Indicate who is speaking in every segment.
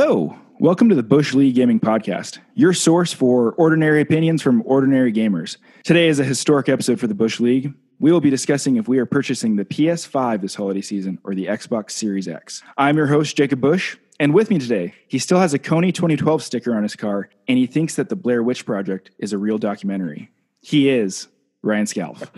Speaker 1: Hello. Welcome to the Bush League Gaming Podcast, your source for ordinary opinions from ordinary gamers. Today is a historic episode for the Bush League. We will be discussing if we are purchasing the PS5 this holiday season or the Xbox Series X. I'm your host, Jacob Bush, and with me today, he still has a Kony 2012 sticker on his car, and he thinks that the Blair Witch Project is a real documentary. He is Ryan Scalf.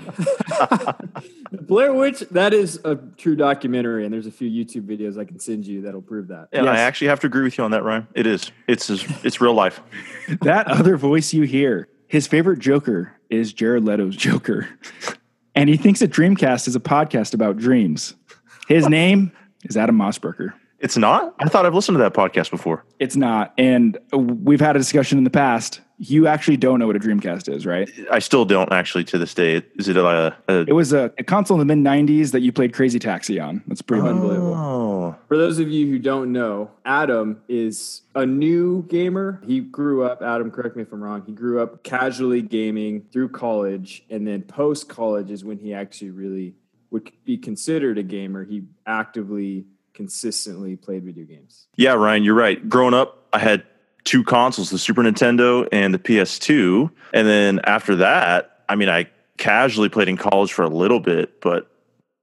Speaker 2: Blair Witch, that is a true documentary, and there's a few YouTube videos I can send you that'll prove that.
Speaker 3: And
Speaker 1: Yes.
Speaker 3: I actually have to agree with you on that, Ryan. It is. It's it's real life.
Speaker 1: that other voice you hear, his favorite Joker is Jared Leto's Joker. And he thinks that Dreamcast is a podcast about dreams. His name is Adam Mossberger.
Speaker 3: It's not. I thought I've listened to that podcast before.
Speaker 1: It's not. And we've had a discussion in the past. You actually don't know what a Dreamcast is, right?
Speaker 3: I still don't actually to this day. Is it a? a
Speaker 1: It was a, a console in the mid 90s that you played Crazy Taxi on. That's pretty oh. unbelievable.
Speaker 3: oh,
Speaker 2: For those of you who don't know, Adam is a new gamer. He grew up, Adam, correct me if I'm wrong, he grew up casually gaming through college, and then post college is when he actually really would be considered a gamer. He actively, consistently played video games.
Speaker 3: yeah, Ryan, you're right. Growing up, I had two consoles: the Super Nintendo and the PS2. And then after that, I mean, I casually played in college for a little bit, but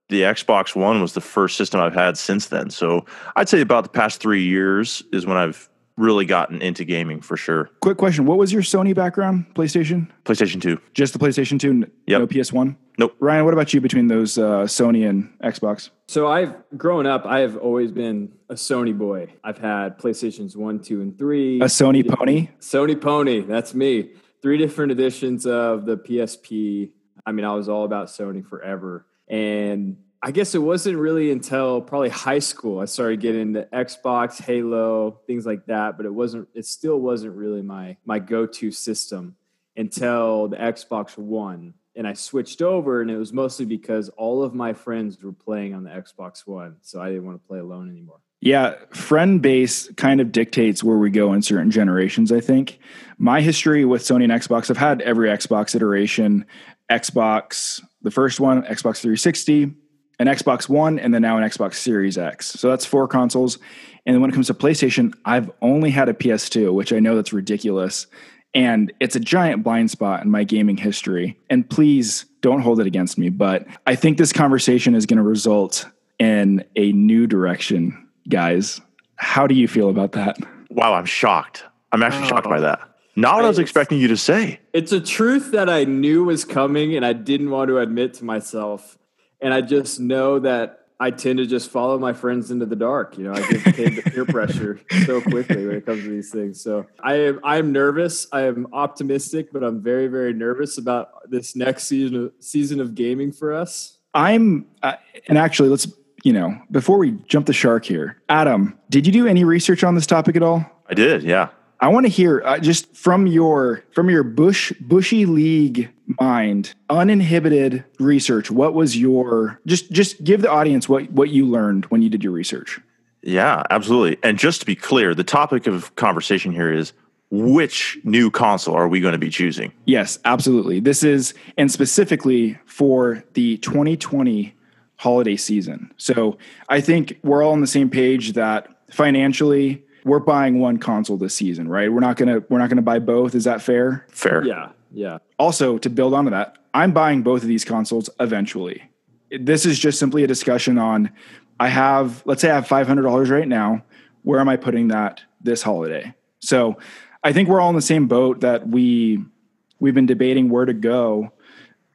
Speaker 3: the Xbox One was the first system I've had since then. So I'd say about the past three years is when I've really gotten into gaming for sure.
Speaker 1: Quick question What was your Sony background? PlayStation?
Speaker 3: PlayStation 2.
Speaker 1: Just the PlayStation 2? n-
Speaker 3: Yep.
Speaker 1: No PS1?
Speaker 3: Nope.
Speaker 1: Ryan, what about you between those uh, Sony and Xbox?
Speaker 2: So I've grown up, I have always been a Sony boy. I've had PlayStations 1, 2, and 3.
Speaker 1: A Sony pony?
Speaker 2: Sony Pony, that's me. Three different editions of the PSP. I mean, I was all about Sony forever. And I guess it wasn't really until probably high school I started getting into Xbox, Halo, things like that, but it wasn't it still wasn't really my my go-to system until the Xbox One. And I switched over and it was mostly because all of my friends were playing on the Xbox One, so I didn't want to play alone anymore.
Speaker 1: Yeah, friend base kind of dictates where we go in certain generations, I think. My history with Sony and Xbox, I've had every Xbox iteration Xbox, the first one, Xbox 360, an Xbox One, and then now an Xbox Series X. So that's four consoles. And then when it comes to PlayStation, I've only had a PS2, which I know that's ridiculous. And it's a giant blind spot in my gaming history. And please don't hold it against me. But I think this conversation is going to result in a new direction, guys. How do you feel about that?
Speaker 3: Wow, I'm shocked. I'm actually oh. shocked by that. Not what I was expecting you to say.
Speaker 2: It's a truth that I knew was coming and I didn't want to admit to myself. And I just know that I tend to just follow my friends into the dark. You know, I get paid to peer pressure so quickly when it comes to these things. So I am I am nervous. I am optimistic, but I'm very, very nervous about this next season of, season of gaming for us.
Speaker 1: I'm, uh, and actually, let's, you know, before we jump the shark here, Adam, did you do any research on this topic at all?
Speaker 3: I did, yeah.
Speaker 1: I want to hear uh, just from your from your bush bushy league mind, uninhibited research. What was your just just give the audience what what you learned when you did your research.
Speaker 3: Yeah, absolutely. And just to be clear, the topic of conversation here is which new console are we going to be choosing?
Speaker 1: Yes, absolutely. This is and specifically for the 2020 holiday season. So I think we're all on the same page that financially we're buying one console this season, right? We're not gonna we're not gonna buy both. Is that fair?
Speaker 3: Fair.
Speaker 2: Yeah, yeah.
Speaker 1: also to build onto that i'm buying both of these consoles eventually this is just simply a discussion on i have let's say i have $500 right now where am i putting that this holiday so i think we're all in the same boat that we we've been debating where to go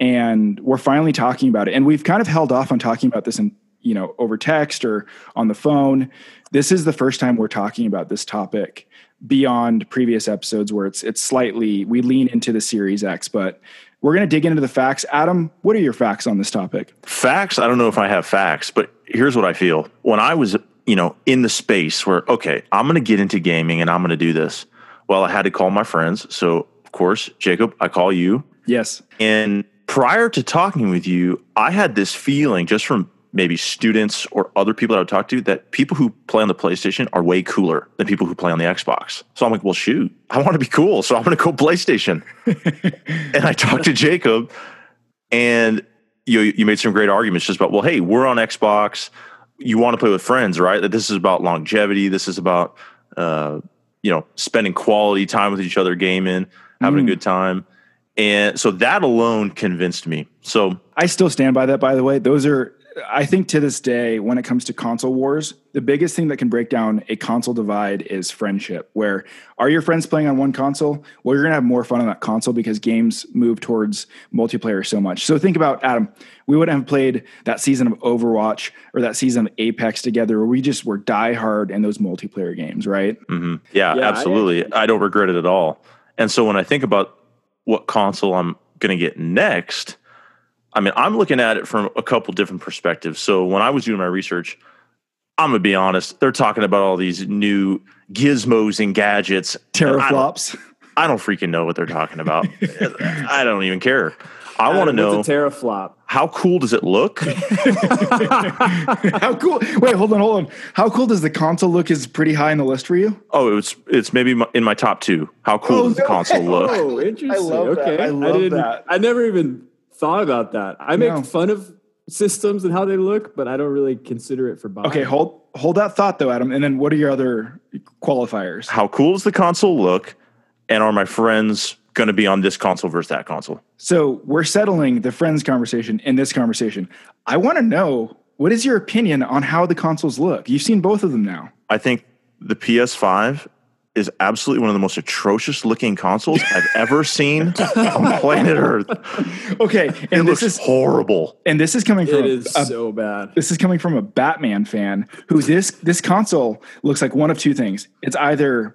Speaker 1: and we're finally talking about it and we've kind of held off on talking about this in you know over text or on the phone this is the first time we're talking about this topic beyond previous episodes where it's it's slightly we lean into the series x but we're going to dig into the facts adam what are your facts on this topic
Speaker 3: Facts, I don't know if I have facts, but here's what I feel. When I was, you know, in the space where, okay, I'm going to get into gaming and I'm going to do this. Well, I had to call my friends. So, of course, Jacob, I call you.
Speaker 1: yes
Speaker 3: And prior to talking with you, I had this feeling just from maybe students or other people that I would talk to that people who play on the PlayStation are way cooler than people who play on the Xbox. So I'm like, well, shoot, I want to be cool. So I'm going to go PlayStation. and I talked to Jacob and you, you made some great arguments just about, well, hey, we're on Xbox. You want to play with friends, right? That this is about longevity. This is about uh, you know, spending quality time with each other, gaming, having
Speaker 1: Mm.
Speaker 3: a good time. And so that alone convinced me. So
Speaker 1: I still stand by that, by the way. Those are, I think to this day, when it comes to console wars, the biggest thing that can break down a console divide is friendship. Where are your friends playing on one console? Well, you're going to have more fun on that console because games move towards multiplayer so much. So think about Adam. We wouldn't have played that season of Overwatch or that season of Apex together where we just were diehard in those multiplayer games, right?
Speaker 3: mhm. yeah,
Speaker 2: Yeah, I
Speaker 3: absolutely. I, don't regret it at all. And so when I think about what console I'm going to get next, I mean, I'm looking at it from a couple different perspectives. So when I was doing my research, I'm gonna be honest, they're talking about all these new gizmos and gadgets. and I don't-
Speaker 1: Teraflops.
Speaker 3: I don't freaking know what they're talking about. I don't even care. I want to know
Speaker 2: a teraflop.
Speaker 3: how cool does it look?
Speaker 1: How cool. Wait, hold on, hold on. How cool does the console look is pretty high in the list for you?
Speaker 3: oh, it's it's maybe in my top two. How cool
Speaker 1: Oh,
Speaker 3: does the
Speaker 1: no
Speaker 3: console
Speaker 1: way.
Speaker 3: look?
Speaker 2: Oh, interesting.
Speaker 1: love that.
Speaker 2: okay.
Speaker 1: I love
Speaker 2: didn't,
Speaker 1: that.
Speaker 2: I never even thought about that. I make
Speaker 1: No.
Speaker 2: fun of systems and how they look, but I don't really consider it for buying.
Speaker 1: Okay, hold hold that thought though, Adam. And then what are your other qualifiers?
Speaker 3: How cool does the console look? And are my friends going to be on this console versus that console?
Speaker 1: So we're settling the friends conversation in this conversation. I want to know what is your opinion on how the consoles look? You've seen both of them now.
Speaker 3: I think the PS5 is absolutely one of the most atrocious looking consoles I've ever seen on planet Earth.
Speaker 1: Okay,
Speaker 3: It
Speaker 1: and
Speaker 3: looks
Speaker 1: this is
Speaker 3: horrible.
Speaker 1: and this is coming from
Speaker 2: It is
Speaker 1: a,
Speaker 2: so bad.
Speaker 1: this is coming from a Batman fan who this this console looks like one of two things. It's either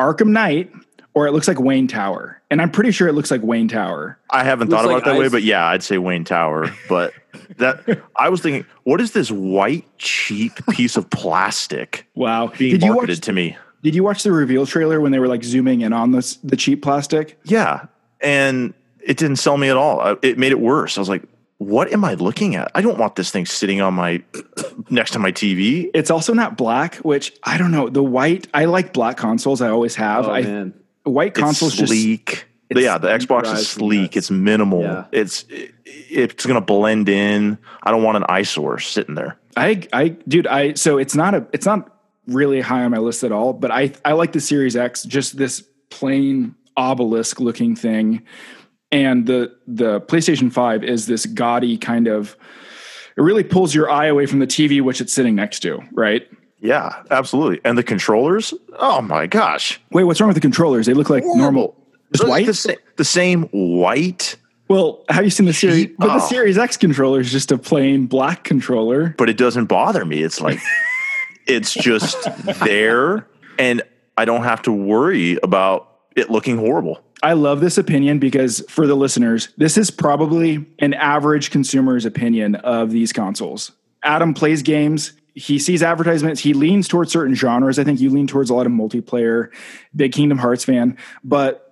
Speaker 1: Arkham Knight or it looks like Wayne Tower. And I'm pretty sure it looks like Wayne Tower.
Speaker 3: I haven't thought about
Speaker 2: like
Speaker 3: it that way, but yeah, I'd say Wayne Tower. But that I was thinking, what is this white cheap piece of plastic
Speaker 1: Wow.
Speaker 3: being
Speaker 1: Did you
Speaker 3: marketed
Speaker 1: watch
Speaker 3: to me?
Speaker 1: Did you watch the reveal trailer when they were like zooming in on this the cheap plastic?
Speaker 3: Yeah, and it didn't sell me at all. I- It made it worse. I was like, what am I looking at? I don't want this thing sitting on my next to my TV.
Speaker 1: It's also not black, which I don't know. The white, I like black consoles. I always have.
Speaker 2: Oh,
Speaker 1: I
Speaker 2: man.
Speaker 1: white
Speaker 3: It's
Speaker 1: consoles just
Speaker 3: sleek. yeah, the Xbox is sleek. It's minimal.
Speaker 2: Yeah.
Speaker 3: It's it, it's going to blend in. I don't want an eyesore sitting there.
Speaker 1: I I dude, I so it's not a it's not really high on my list at all, but I I like the Series X, just this plain obelisk looking thing. And the the PlayStation 5 is this gaudy kind of it really pulls your eye away from the TV which it's sitting next to, right?
Speaker 3: Yeah, absolutely. And the controllers? Oh my gosh.
Speaker 1: Wait, what's wrong with the controllers? They look like normal. Just white?
Speaker 3: The, sa- the same white,
Speaker 1: Well, have you seen the series? But the
Speaker 3: Oh.
Speaker 1: Series X controller is just a plain black controller.
Speaker 3: but it doesn't bother me. It's like it's just there and I don't have to worry about it looking horrible.
Speaker 1: I love this opinion because for the listeners, this is probably an average consumer's opinion of these consoles. Adam plays games. He sees advertisements. He leans towards certain genres. I think you lean towards a lot of multiplayer, big Kingdom Hearts fan. But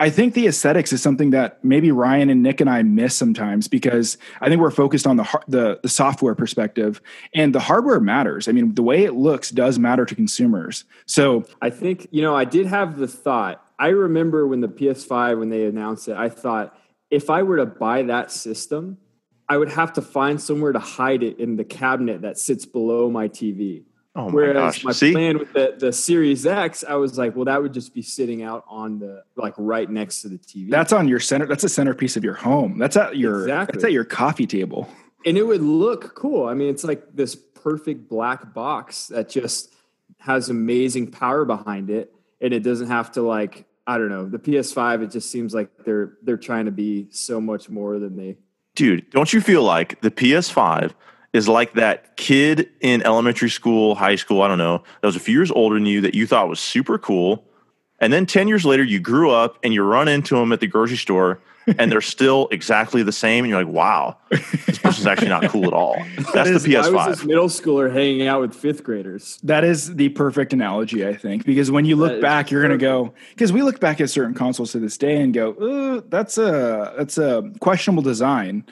Speaker 1: I think the aesthetics is something that maybe Ryan and Nick and I miss sometimes because I think we're focused on the the, the software perspective and the hardware matters. I mean, the way it looks does matter to consumers. So
Speaker 2: I think, you know, I did have the thought. I remember when the PS5, when they announced it, I thought if I were to buy that system, I would have to find somewhere to hide it in the cabinet that sits below my TV.
Speaker 3: Oh my
Speaker 2: Whereas
Speaker 3: gosh.
Speaker 2: my
Speaker 3: See?
Speaker 2: plan with the, the Series X, I was like, well, that would just be sitting out on the like right next to the TV.
Speaker 1: That's on your center. That's a centerpiece of your home. That's at your
Speaker 2: Exactly.
Speaker 1: that's at your coffee table.
Speaker 2: and it would look cool. I mean, it's like this perfect black box that just has amazing power behind it, and it doesn't have to like I don't know. The PS5, it just seems like they're they're trying to be so much more than they.
Speaker 3: Dude, don't you feel like the PS5 is like that kid in elementary school, high school, I don't know, that was a few years older than you that you thought was super cool. And then 10 years later, you grew up and you run into them at the grocery store and they're still exactly the same. And you're like, wow, this person's actually not cool at all. That's
Speaker 1: is-
Speaker 3: the
Speaker 2: I was this
Speaker 3: PS5.
Speaker 2: middle schooler hanging out with fifth graders.
Speaker 1: That is the perfect analogy, I think, because when you look
Speaker 2: That is
Speaker 1: back, you're going to go because we look back at certain consoles to this day and go, that's a that's a questionable design."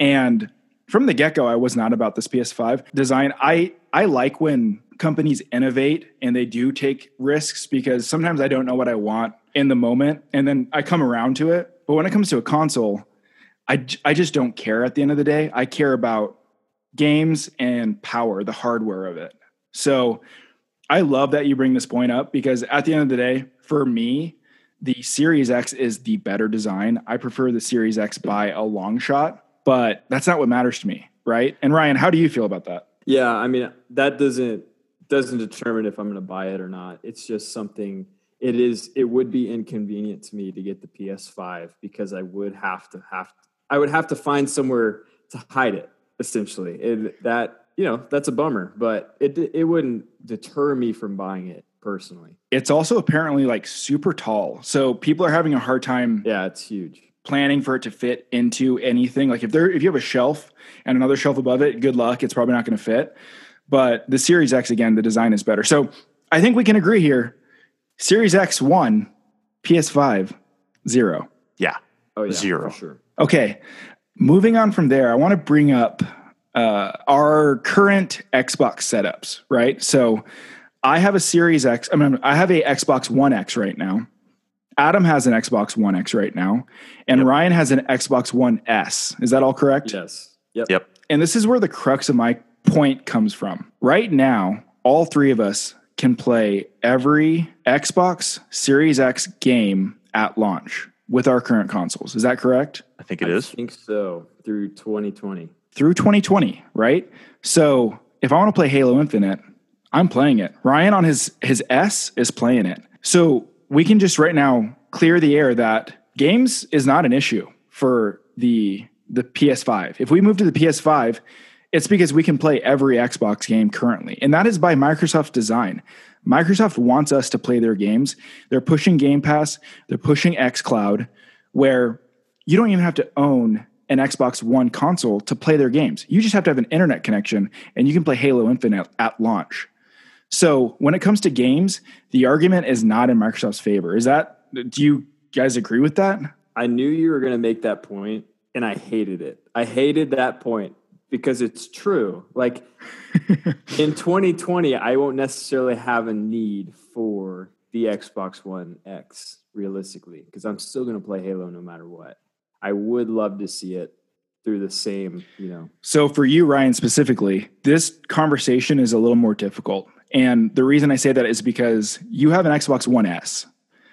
Speaker 1: And from the get go, I was not about this PS5 design. I I like when companies innovate and they do take risks because sometimes I don't know what I want in the moment, and then I come around to it. But when it comes to a console, I, I just don't care. At the end of the day, I care about games and power, the hardware of it. So I love that you bring this point up because at the end of the day, for me, the Series X is the better design. I prefer the Series X by a long shot, but that's not what matters to me, right? And Ryan, how do you feel about that?
Speaker 2: Yeah, I mean that doesn't doesn't determine if I'm going to buy it or not. It's just something. It is. It would be inconvenient to me to get the PS5 because I would have to have. I would have to find somewhere to hide it. Essentially, it, that you know that's a bummer, but it it wouldn't deter me from buying it personally.
Speaker 1: It's also apparently like super tall, so people are having a hard time.
Speaker 2: Yeah, it's huge.
Speaker 1: Planning for it to fit into anything. Like if there, if you have a shelf and another shelf above it, good luck. It's probably not going to fit. But the Series X again, the design is better. So I think we can agree here. Series X one, PS5 zero.
Speaker 3: Yeah.
Speaker 2: Oh yeah,
Speaker 3: Zero.
Speaker 2: sure.
Speaker 1: Okay, moving on from there, I want to bring up uh, our current Xbox setups, right? So I have a Series X. I mean, I have a Xbox One X right now. Adam has an Xbox One X right now, and
Speaker 3: Yep.
Speaker 1: Ryan has an Xbox One S. Is that all correct?
Speaker 2: Yes. Yep.
Speaker 3: Yep.
Speaker 1: And this is where the crux of my point comes from. Right now, all three of us can play every Xbox Series X game at launch with our current consoles. Is that correct?
Speaker 3: I think it
Speaker 2: I
Speaker 3: is.
Speaker 2: think so. Through 2020.
Speaker 1: through 2020, right? So if I want to play Halo Infinite, I'm playing it. Ryan on his his S is playing it. So we can just right now clear the air that games is not an issue for the the PS5. If we move to the PS5, it's because we can play every Xbox game currently. And that is by Microsoft design. Microsoft wants us to play their games. They're pushing Game Pass, they're pushing xCloud where you don't even have to own an Xbox One console to play their games. You just have to have an internet connection and you can play Halo Infinite at launch. So when it comes to games, the argument is not in Microsoft's favor. Is that do you guys agree with that?
Speaker 2: I knew you were going to make that point, and I hated it. I hated that point because it's true. Like in 2020, I won't necessarily have a need for the Xbox One X realistically because I'm still going to play Halo no matter what. I would love to see it through the same, you know.
Speaker 1: So for you, Ryan, specifically, this conversation is a little more difficult. And the reason I say that is because you have an Xbox One S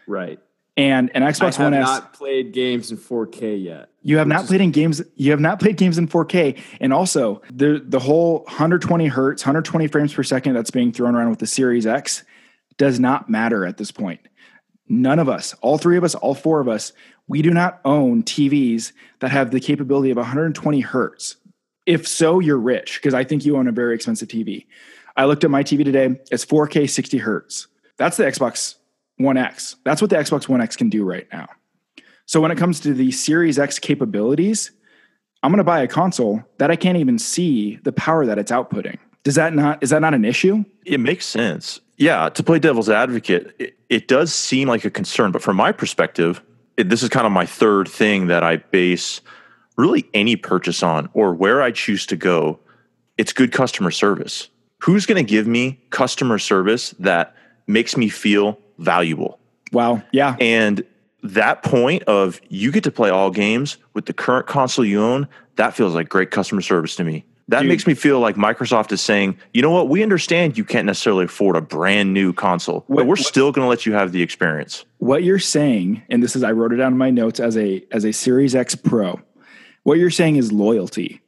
Speaker 2: Right.
Speaker 1: and an Xbox
Speaker 2: I have
Speaker 1: One S.
Speaker 2: not played games in 4K yet.
Speaker 1: You have not played in games. You have not played games in 4K, and also the the whole 120 hertz, 120 frames per second that's being thrown around with the Series X does not matter at this point. None of us, all three of us, all four of us, we do not own TVs that have the capability of 120 hertz. If so, you're rich because I think you own a very expensive TV. I looked at my TV today; it's 4K 60 hertz. That's the Xbox One X. That's what the Xbox One X can do right now. So when it comes to the Series X capabilities, I'm going to buy a console that I can't even see the power that it's outputting. Does that not is that not an issue?
Speaker 3: It makes sense. Yeah, to play devil's advocate, it, it does seem like a concern, but from my perspective, it, this is kind of my third thing that I base really any purchase on or where I choose to go. It's good customer service. Who's going to give me customer service that makes me feel valuable?
Speaker 1: Wow. Yeah.
Speaker 3: And that point of you get to play all games with the current console you own, that feels like great customer service to me. That
Speaker 1: Dude.
Speaker 3: makes me feel like Microsoft is saying, you know what, we understand you can't necessarily afford a brand new console,
Speaker 1: What-
Speaker 3: but we're
Speaker 1: what-
Speaker 3: still going to let you have the experience.
Speaker 1: What you're saying, and this is I wrote it down in my notes as a as a Series X Pro. What you're saying is loyalty.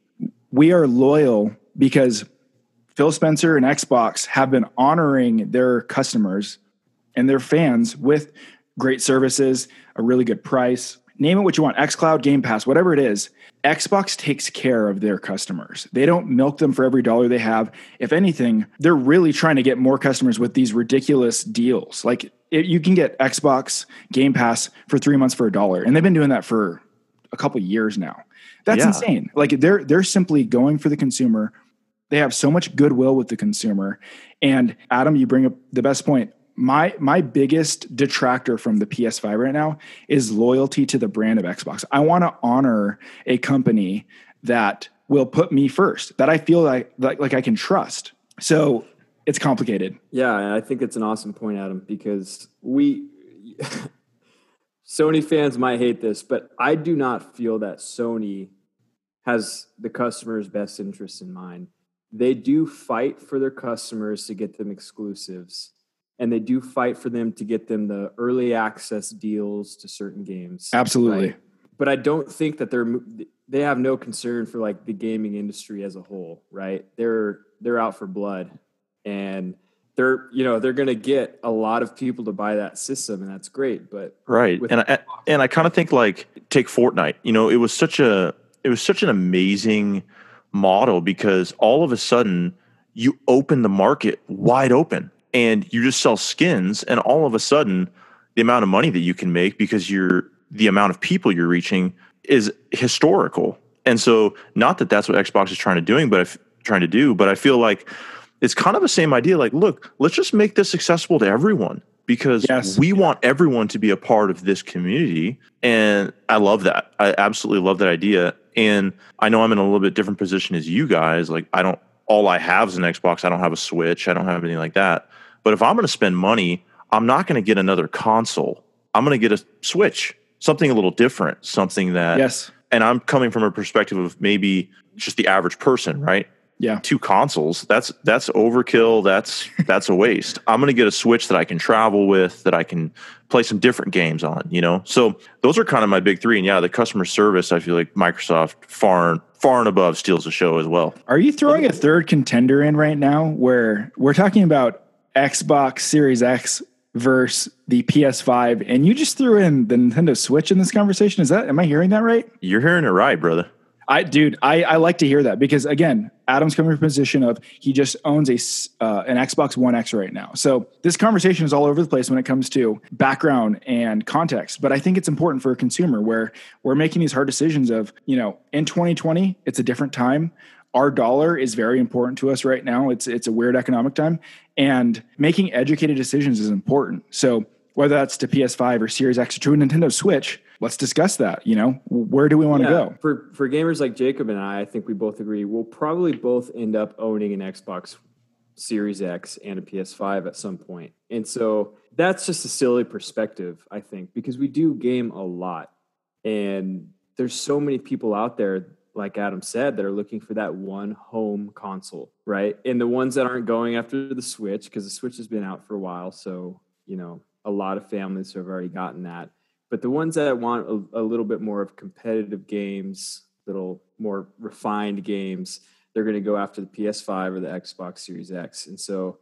Speaker 1: We are loyal because Phil Spencer and Xbox have been honoring their customers and their fans with great services, a really good price. Name it what you want, xCloud, Game Pass, whatever it is. Xbox takes care of their customers. They don't milk them for every dollar they have. If anything, they're really trying to get more customers with these ridiculous deals. Like it, you can get Xbox Game Pass for 3 months for a dollar, and they've been doing that for a couple years now. That's
Speaker 3: Yeah.
Speaker 1: insane. Like they're they're simply going for the consumer. They have so much goodwill with the consumer. And Adam, you bring up the best point. My my biggest detractor from the PS5 right now is loyalty to the brand of Xbox. I want to honor a company that will put me first, that I feel like like, like I can trust. So it's complicated.
Speaker 2: Yeah, I think it's an awesome point, Adam, because we Sony fans might hate this, but I do not feel that Sony has the customer's best interests in mind. They do fight for their customers to get them exclusives and they do fight for them to get them the early access deals to certain games.
Speaker 1: Absolutely.
Speaker 2: Right? But I don't think that they're they have no concern for like the gaming industry as a whole, right? They're they're out for blood and they're you know they're going to get a lot of people to buy that system and that's great but
Speaker 3: right and I, and I kind of think like take Fortnite you know it was such a it was such an amazing model because all of a sudden you open the market wide open and you just sell skins and all of a sudden the amount of money that you can make because you're the amount of people you're reaching is historical. And so not that that's what xbox is trying to doing but if, trying to do but i feel like it's kind of the same idea like look let's just make this accessible to everyone because yes. we want everyone to be a part of this community. And i love that. I absolutely love that idea and i know i'm in a little bit different position as you guys like i don't all i have is an xbox. I don't have a switch. I don't have anything like that. But if i'm going to spend money i'm not going to get another console. I'm going to get a switch something a little different something that
Speaker 1: yes.
Speaker 3: And i'm coming from a perspective of maybe just the average person right
Speaker 1: yeah.
Speaker 3: two consoles that's that's overkill that's that's a waste. I'm going to get a switch that i can travel with that i can play some different games on you know? So those are kind of my big three and yeah the customer service i feel like microsoft far far and above steals the show as well.
Speaker 1: Are you throwing a third contender in right now where we're talking about xbox series x versus the ps5 and you just threw in the nintendo switch in this conversation? Is that am i hearing that right?
Speaker 3: You're hearing it right brother
Speaker 1: I, dude, I, I like to hear that because again, Adam's coming from a position of he just owns a uh, an Xbox One X right now. So this conversation is all over the place when it comes to background and context. But I think it's important for a consumer where we're making these hard decisions of you know in 2020 it's a different time. Our dollar is very important to us right now. It's it's a weird economic time, and making educated decisions is important. So whether that's to PS5 or Series X or to a Nintendo Switch let's discuss that. You know, where do we want to yeah, go?
Speaker 2: For for gamers like Jacob and I, I think we both agree we'll probably both end up owning an Xbox Series X and a PS5 at some point. And so that's just a silly perspective, I think, because we do game a lot. And there's so many people out there, like Adam said, that are looking for that one home console, right? And the ones that aren't going after the Switch, because the Switch has been out for a while. So, you know, a lot of families have already gotten that but the ones that want a, a little bit more of competitive games, little more refined games, they're going to go after the PS5 or the Xbox Series X. And so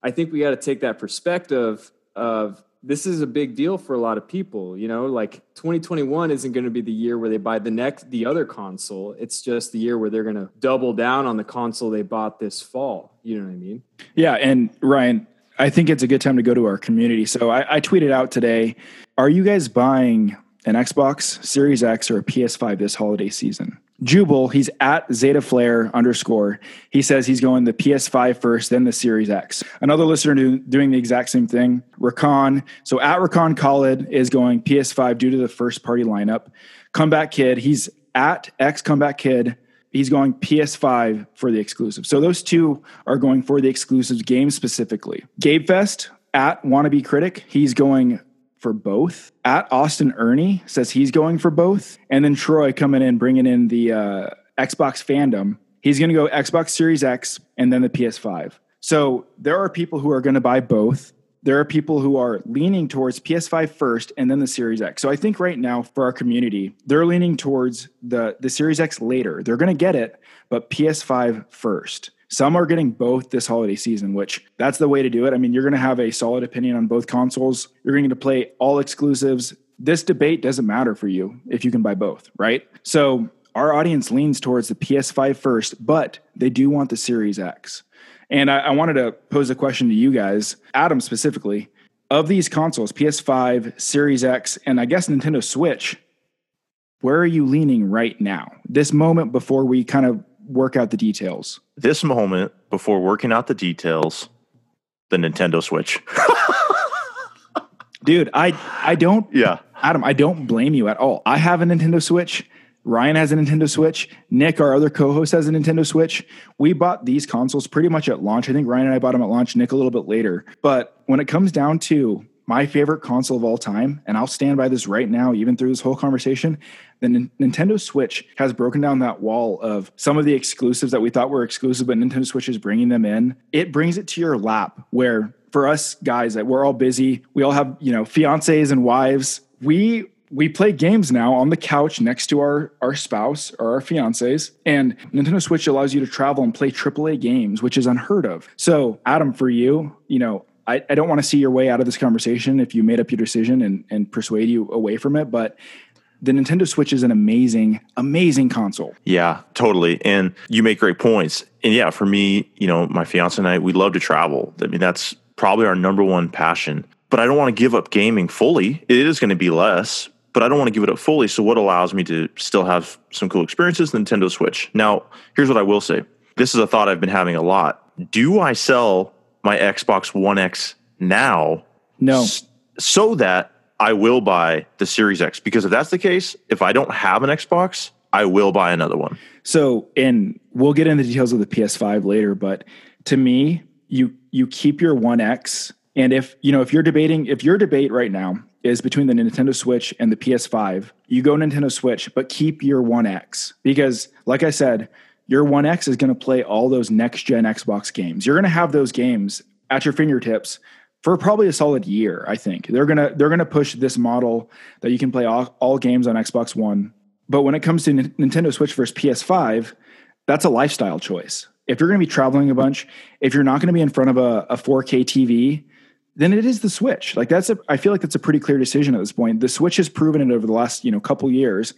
Speaker 2: I think we got to take that perspective of this is a big deal for a lot of people, you know, like 2021 isn't going to be the year where they buy the next the other console. It's just the year where they're going to double down on the console they bought this fall. You know what I mean?
Speaker 1: Yeah, and Ryan, I think it's a good time to go to our community. So I, I tweeted out today Are you guys buying an Xbox Series X or a PS5 this holiday season? Jubal, he's at Zeta Flare underscore. He says he's going the PS5 first, then the Series X. Another listener do, doing the exact same thing. Rakon. So at Rakon Khalid is going PS5 due to the first party lineup. Comeback Kid, he's at X Comeback Kid he's going PS5 for the exclusive. So those two are going for the exclusives game specifically. Gabe Fest at Wannabe Critic, he's going for both. At Austin Ernie says he's going for both. And then Troy coming in, bringing in the uh, Xbox fandom. He's going to go Xbox Series X and then the PS5. So there are people who are going to buy both there are people who are leaning towards PS5 first and then the Series X. So I think right now for our community, they're leaning towards the the Series X later. They're going to get it, but PS5 first. Some are getting both this holiday season, which that's the way to do it. I mean, you're going to have a solid opinion on both consoles. You're going to play all exclusives. This debate doesn't matter for you if you can buy both, right? So our audience leans towards the PS5 first, but they do want the Series X. And I, I wanted to pose a question to you guys, Adam specifically. Of these consoles, PS5, Series X, and I guess Nintendo Switch, where are you leaning right now? This moment before we kind of work out the details.
Speaker 3: This moment before working out the details, the Nintendo Switch.
Speaker 1: Dude, I I don't
Speaker 3: Yeah.
Speaker 1: Adam, I don't blame you at all. I have a Nintendo Switch. Ryan has a Nintendo Switch. Nick, our other co-host, has a Nintendo Switch. We bought these consoles pretty much at launch. I think Ryan and I bought them at launch. Nick a little bit later. But when it comes down to my favorite console of all time, and I'll stand by this right now, even through this whole conversation. The N- Nintendo Switch has broken down that wall of some of the exclusives that we thought were exclusive, but Nintendo Switch is bringing them in. It brings it to your lap where for us guys that we're all busy, we all have, you know, fiancés and wives. We we play games now on the couch next to our our spouse or our fiancés and nintendo switch allows you to travel and play aaa games which is unheard of so adam for you you know I, I don't want to see your way out of this conversation if you made up your decision and, and persuade you away from it but the Nintendo Switch is an amazing, amazing console.
Speaker 3: Yeah, totally. And you make great points. And yeah, for me, you know, my fiance and I, we love to travel. I mean, that's probably our number one passion. But I don't want to give up gaming fully. It is going to be less, but I don't want to give it up fully. So what allows me to still have some cool experiences? Nintendo Switch. Now, here's what I will say. This is a thought I've been having a lot. Do I sell my Xbox One X now?
Speaker 1: No.
Speaker 3: so that I will buy the Series X. Because if that's the case, if I don't have an Xbox, I will buy another one.
Speaker 1: So, and we'll get into the details of the PS5 later, but to me, you you keep your One X, and if you know if you're debating, if your debate right now is between the Nintendo Switch and the PS5, you go Nintendo Switch, but keep your One X because, like I said, your One X is going to play all those next gen Xbox games. You're going to have those games at your fingertips for probably a solid year. I think they're gonna they're gonna push this model that you can play all, all games on Xbox One. But when it comes to N- Nintendo Switch versus PS5, that's a lifestyle choice. If you're going to be traveling a bunch, if you're not going to be in front of a, a 4K TV, then it is the Switch. Like that's a, I feel like that's a pretty clear decision at this point. The Switch has proven it over the last you know couple years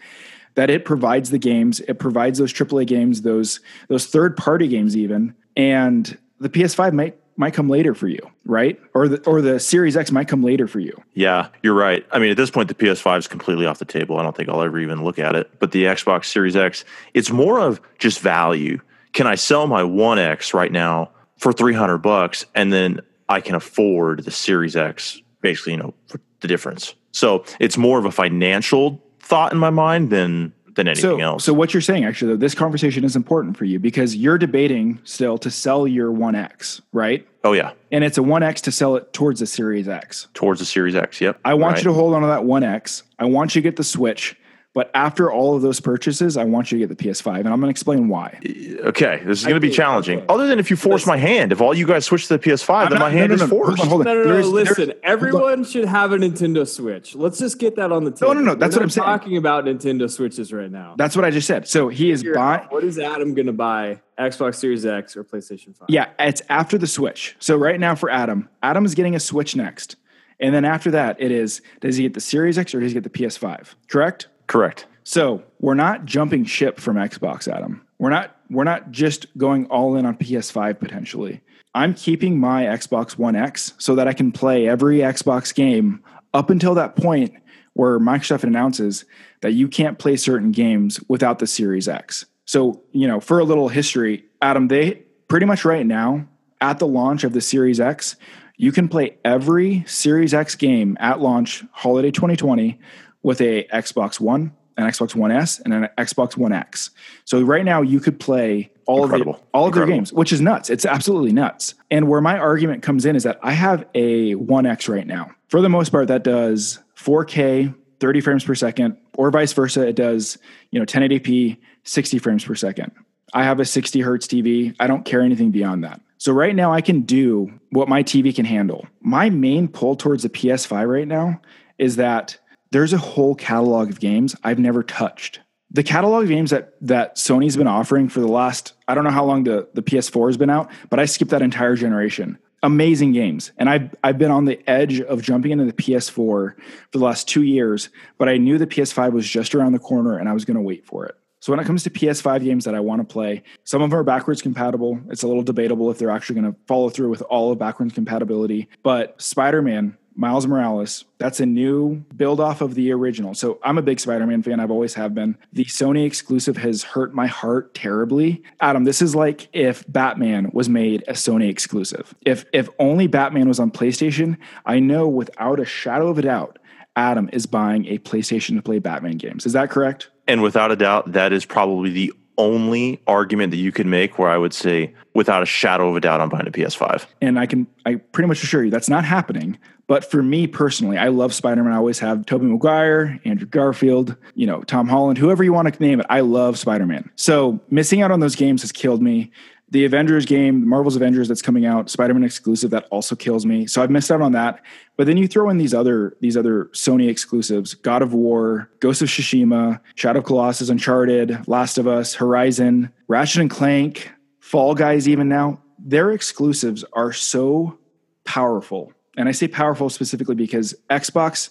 Speaker 1: that it provides the games, it provides those AAA games, those those third party games even, and the PS5 might might come later for you, right? Or the or the Series X might come later for you.
Speaker 3: Yeah, you're right. I mean, at this point, the PS5 is completely off the table. I don't think I'll ever even look at it. But the Xbox Series X, it's more of just value. Can I sell my One X right now for 300 bucks and then I can afford the Series X, basically, you know, the difference. So it's more of a financial thought in my mind than than anything
Speaker 1: so,
Speaker 3: else.
Speaker 1: So what you're saying actually, though, this conversation is important for you because you're debating still to sell your One X, right?
Speaker 3: oh yeah,
Speaker 1: And it's a One X to sell it towards the Series X.
Speaker 3: towards the Series X. Yep.
Speaker 1: I want
Speaker 3: Right.
Speaker 1: you to hold on to that One X. I want you to get the Switch. But after all of those purchases, I want you to get the PS5, and I'm going to explain why.
Speaker 3: Okay, this is going to be challenging. Other than if you force my hand, if all you guys switch to the PS5, then
Speaker 1: I'm
Speaker 3: my
Speaker 1: not-
Speaker 3: hand
Speaker 1: no,
Speaker 3: is
Speaker 1: no, no,
Speaker 3: forced.
Speaker 1: Hold on, hold on.
Speaker 2: No, no, no.
Speaker 1: There's- there's-
Speaker 2: listen,
Speaker 1: hold on.
Speaker 2: everyone should have a Nintendo Switch. Let's just get that on the table.
Speaker 1: no, no, no. that's
Speaker 2: We're
Speaker 1: what
Speaker 2: not
Speaker 1: I'm saying.
Speaker 2: Talking about Nintendo Switches right now.
Speaker 1: That's what I just said. So he is buying.
Speaker 2: What is Adam going to buy? Xbox Series X or PlayStation Five?
Speaker 1: Yeah, it's after the Switch. So right now for Adam, Adam is getting a Switch next. And then after that, it is does he get the Series X or does he get the PS5? Correct?
Speaker 3: Correct.
Speaker 1: So we're not jumping ship from Xbox, Adam. We're not we're not just going all in on PS5 potentially. I'm keeping my Xbox One X so that I can play every Xbox game up until that point where Microsoft announces that you can't play certain games without the Series X. So, you know, for a little history, Adam, they pretty much right now at the launch of the Series X, you can play every Series X game at launch holiday 2020 with a Xbox One, an Xbox One S, and an Xbox One X. So right now you could play all
Speaker 3: Incredible.
Speaker 1: of the, all of their games, which is nuts. It's absolutely nuts. And where my argument comes in is that I have a One X right now. For the most part, that does 4K, 30 frames per second, or vice versa. It does, you know, 1080p, 60 frames per second. I have a 60 hertz TV. I don't care anything beyond that. So right now I can do what my TV can handle. My main pull towards the PS5 right now is that there's a whole catalog of games I've never touched. The catalog of games that that Sony's been offering for the last I don't know how long the, the PS4 has been out, but I skipped that entire generation. Amazing games. And I've I've been on the edge of jumping into the PS4 for the last two years, but I knew the PS5 was just around the corner and I was gonna wait for it. So when it comes to PS5 games that I want to play, some of them are backwards compatible. It's a little debatable if they're actually going to follow through with all of backwards compatibility. But Spider-Man, Miles Morales, that's a new build off of the original. So I'm a big Spider-Man fan. I've always have been. The Sony exclusive has hurt my heart terribly. Adam, this is like if Batman was made a Sony exclusive. If if only Batman was on PlayStation, I know without a shadow of a doubt, Adam is buying a PlayStation to play Batman games. Is that correct?
Speaker 3: And without a doubt, that is probably the only argument that you can make where I would say, without a shadow of a doubt, I'm buying a PS5.
Speaker 1: And I can, I pretty much assure you that's not happening. But for me personally, I love Spider Man. I always have Tobey Maguire, Andrew Garfield, you know, Tom Holland, whoever you want to name it. I love Spider Man. So missing out on those games has killed me the Avengers game, Marvel's Avengers that's coming out, Spider-Man exclusive that also kills me. So I've missed out on that. But then you throw in these other these other Sony exclusives: God of War, Ghost of Tsushima, Shadow Colossus, Uncharted, Last of Us, Horizon, Ratchet and Clank, Fall Guys. Even now, their exclusives are so powerful, and I say powerful specifically because Xbox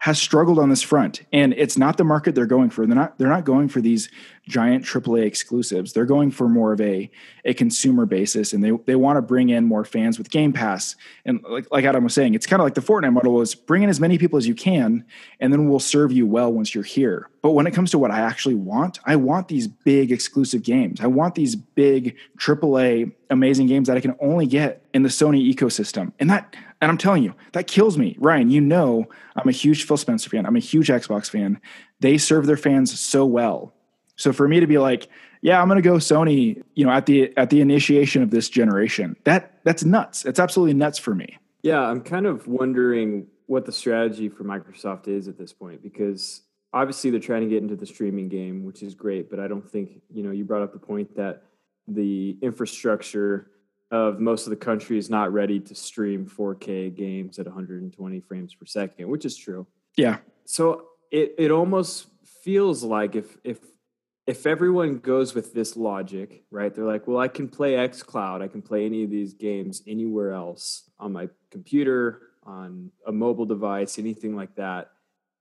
Speaker 1: has struggled on this front. And it's not the market they're going for. They're not they're not going for these giant AAA exclusives. They're going for more of a a consumer basis. And they they want to bring in more fans with Game Pass. And like like Adam was saying it's kind of like the Fortnite model was bring in as many people as you can and then we'll serve you well once you're here. But when it comes to what I actually want I want these big exclusive games. I want these big AAA amazing games that I can only get in the Sony ecosystem. And that and I'm telling you, that kills me. Ryan, you know, I'm a huge Phil Spencer fan. I'm a huge Xbox fan. They serve their fans so well. So for me to be like, yeah, I'm going to go Sony, you know, at the at the initiation of this generation. That that's nuts. It's absolutely nuts for me.
Speaker 2: Yeah, I'm kind of wondering what the strategy for Microsoft is at this point because obviously they're trying to get into the streaming game, which is great, but I don't think, you know, you brought up the point that the infrastructure of most of the country is not ready to stream 4K games at 120 frames per second, which is true.
Speaker 1: Yeah.
Speaker 2: So it it almost feels like if if if everyone goes with this logic, right? They're like, well, I can play xCloud, I can play any of these games anywhere else on my computer, on a mobile device, anything like that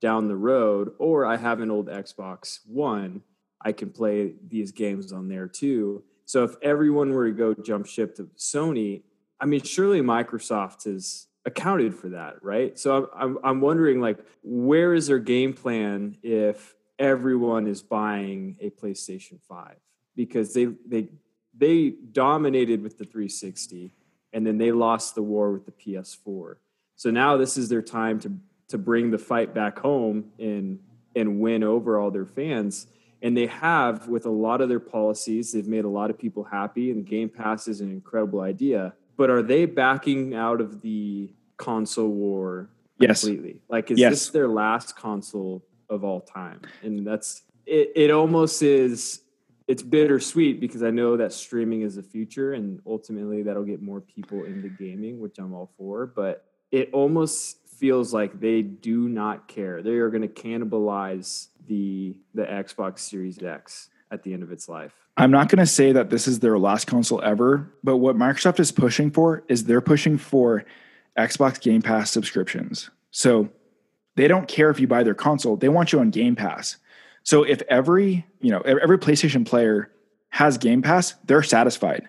Speaker 2: down the road, or I have an old Xbox One, I can play these games on there too so if everyone were to go jump ship to Sony, I mean, surely Microsoft has accounted for that, right? So I'm, I'm, I'm wondering, like, where is their game plan if everyone is buying a PlayStation 5? Because they they they dominated with the 360 and then they lost the war with the PS4. So now this is their time to to bring the fight back home and and win over all their fans and they have with a lot of their policies they've made a lot of people happy and game pass is an incredible idea but are they backing out of the console war
Speaker 1: yes.
Speaker 2: completely like is
Speaker 1: yes.
Speaker 2: this their last console of all time and that's it, it almost is it's bittersweet because i know that streaming is the future and ultimately that'll get more people into gaming which i'm all for but it almost feels like they do not care they are going to cannibalize the the Xbox Series X at the end of its life.
Speaker 1: I'm not going to say that this is their last console ever, but what Microsoft is pushing for is they're pushing for Xbox Game Pass subscriptions. So they don't care if you buy their console, they want you on Game Pass. So if every, you know, every PlayStation player has Game Pass, they're satisfied.